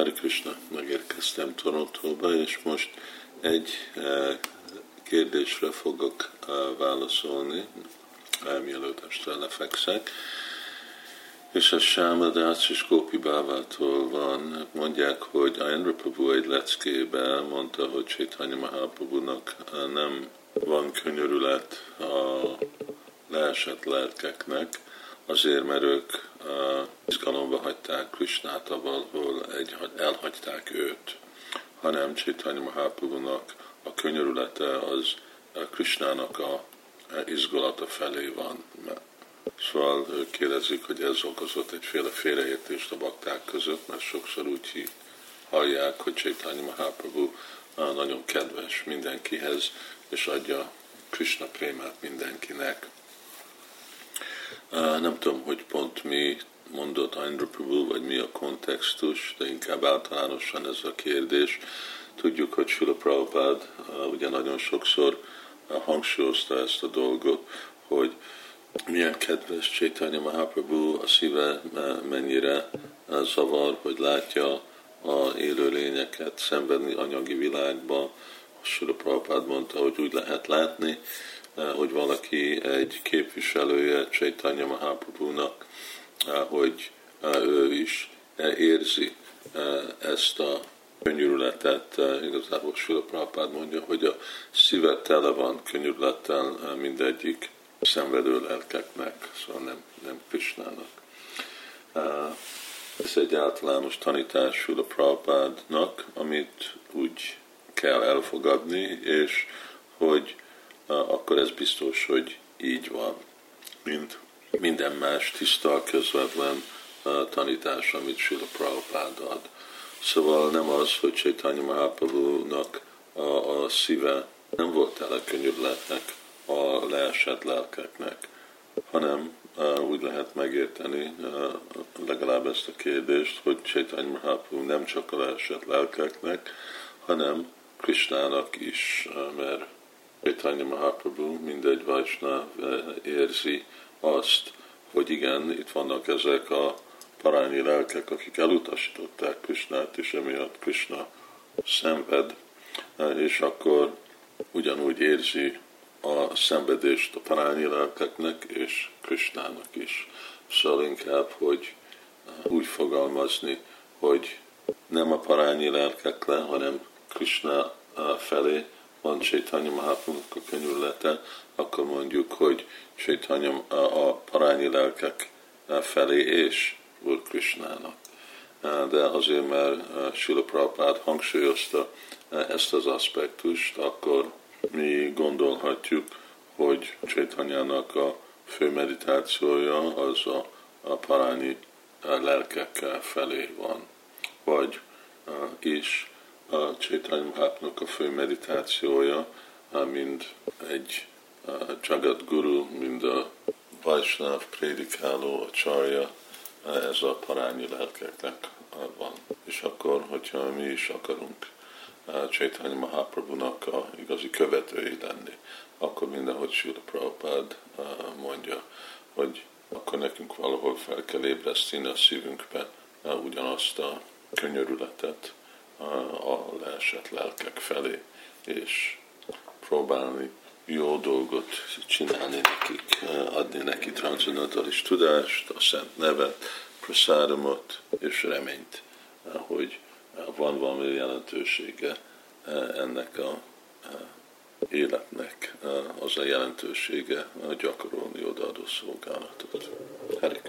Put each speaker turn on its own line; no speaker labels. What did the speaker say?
Hare Krishna, megérkeztem Torontóba, és most egy eh, kérdésre fogok eh, válaszolni, eh, mielőtt este lefekszek. És a Sámadác és Kópi Bávától van, mondják, hogy Ayendra Prabhu egy leckében mondta, hogy Chaitanya Mahaprabhu-nak nem van könyörület a leesett lelkeknek, azért, mert ők izgalomba hagyták Krisnát, ahol egy, elhagyták őt, hanem Chaitanya Mahaprabhu-nak a könyörülete az Krisnának a izgulata felé van. Szóval ők kérdezik, hogy ez okozott egyféle félreértést a bakták között, mert sokszor úgy hallják, hogy Chaitanya Mahaprabhu nagyon kedves mindenkihez, és adja Krishna prémát mindenkinek. Nem tudom, hogy pont mi mondott Andrew Prabhu, vagy mi a kontextus, de inkább általánosan ez a kérdés. Tudjuk, hogy Sula Prabhupád ugye nagyon sokszor hangsúlyozta ezt a dolgot, hogy milyen kedves Chaitanya Mahaprabhu, a szíve mennyire zavar, hogy látja a élőlényeket szenvedni anyagi világba. Sula Prabhupád mondta, hogy úgy lehet látni, hogy valaki egy képviselője Chaitanya Mahaprabhu-nak, eh, hogy eh, ő is érzi ezt a könyörületet, igazából Sula Prabhupád mondja, hogy a szíve tele van könyörülettel mindegyik szenvedő lelkeknek, szóval nem, nem Krishnának. Ez egy általános tanítás Sula Prabhupádnak, amit úgy kell elfogadni, és hogy akkor ez biztos, hogy így van, mint minden más tiszta, közvetlen tanítás, amit Sila Prabhupád ad. Szóval nem az, hogy Chaitanya Mahaprabhu-nak a, a szíve nem volt tele könyörületnek a leesett lelkeknek, hanem úgy lehet megérteni legalább ezt a kérdést, hogy Chaitanya Mahaprabhu nem csak a leesett lelkeknek, hanem Krishnának is, mert Chaitanya Mahaprabhu, mindegy Vajsna eh, érzi azt, hogy igen, itt vannak ezek a parányi lelkek, akik elutasították Krishnát, és emiatt Krishna szenved, eh, és akkor ugyanúgy érzi a szenvedést a parányi lelkeknek és Krishnának is. Szóval inkább, hogy eh, úgy fogalmazni, hogy nem a parányi lelkekre, hanem Krishna felé van Chaitanya Mahaprabhu a könyörülete, akkor mondjuk, hogy Chaitanya a parányi lelkek felé és Úr Krishnának. De azért, mert Sila Prabhupád hangsúlyozta ezt az aspektust, akkor mi gondolhatjuk, hogy Chaitanyának a fő meditációja az a, a parányi lelkek felé van. Vagy is a Chaitanya Mahaprabhu a fő meditációja, mind egy Jagat Guru, mind a Vaishnav prédikáló, a csarja, ez a parányi lelkeknek van. És akkor, hogyha mi is akarunk Chaitanya Mahaprabhu-nak a igazi követői lenni, akkor mindenhogy Sula Prabhupád mondja, hogy akkor nekünk valahol fel kell ébreszteni a szívünkbe ugyanazt a könyörületet, a leesett lelkek felé, és próbálni jó dolgot csinálni nekik, adni neki transzendentális tudást, a szent nevet, praszáramot és reményt, hogy van valami jelentősége ennek a életnek, az a jelentősége gyakorolni odaadó szolgálatot. Hare.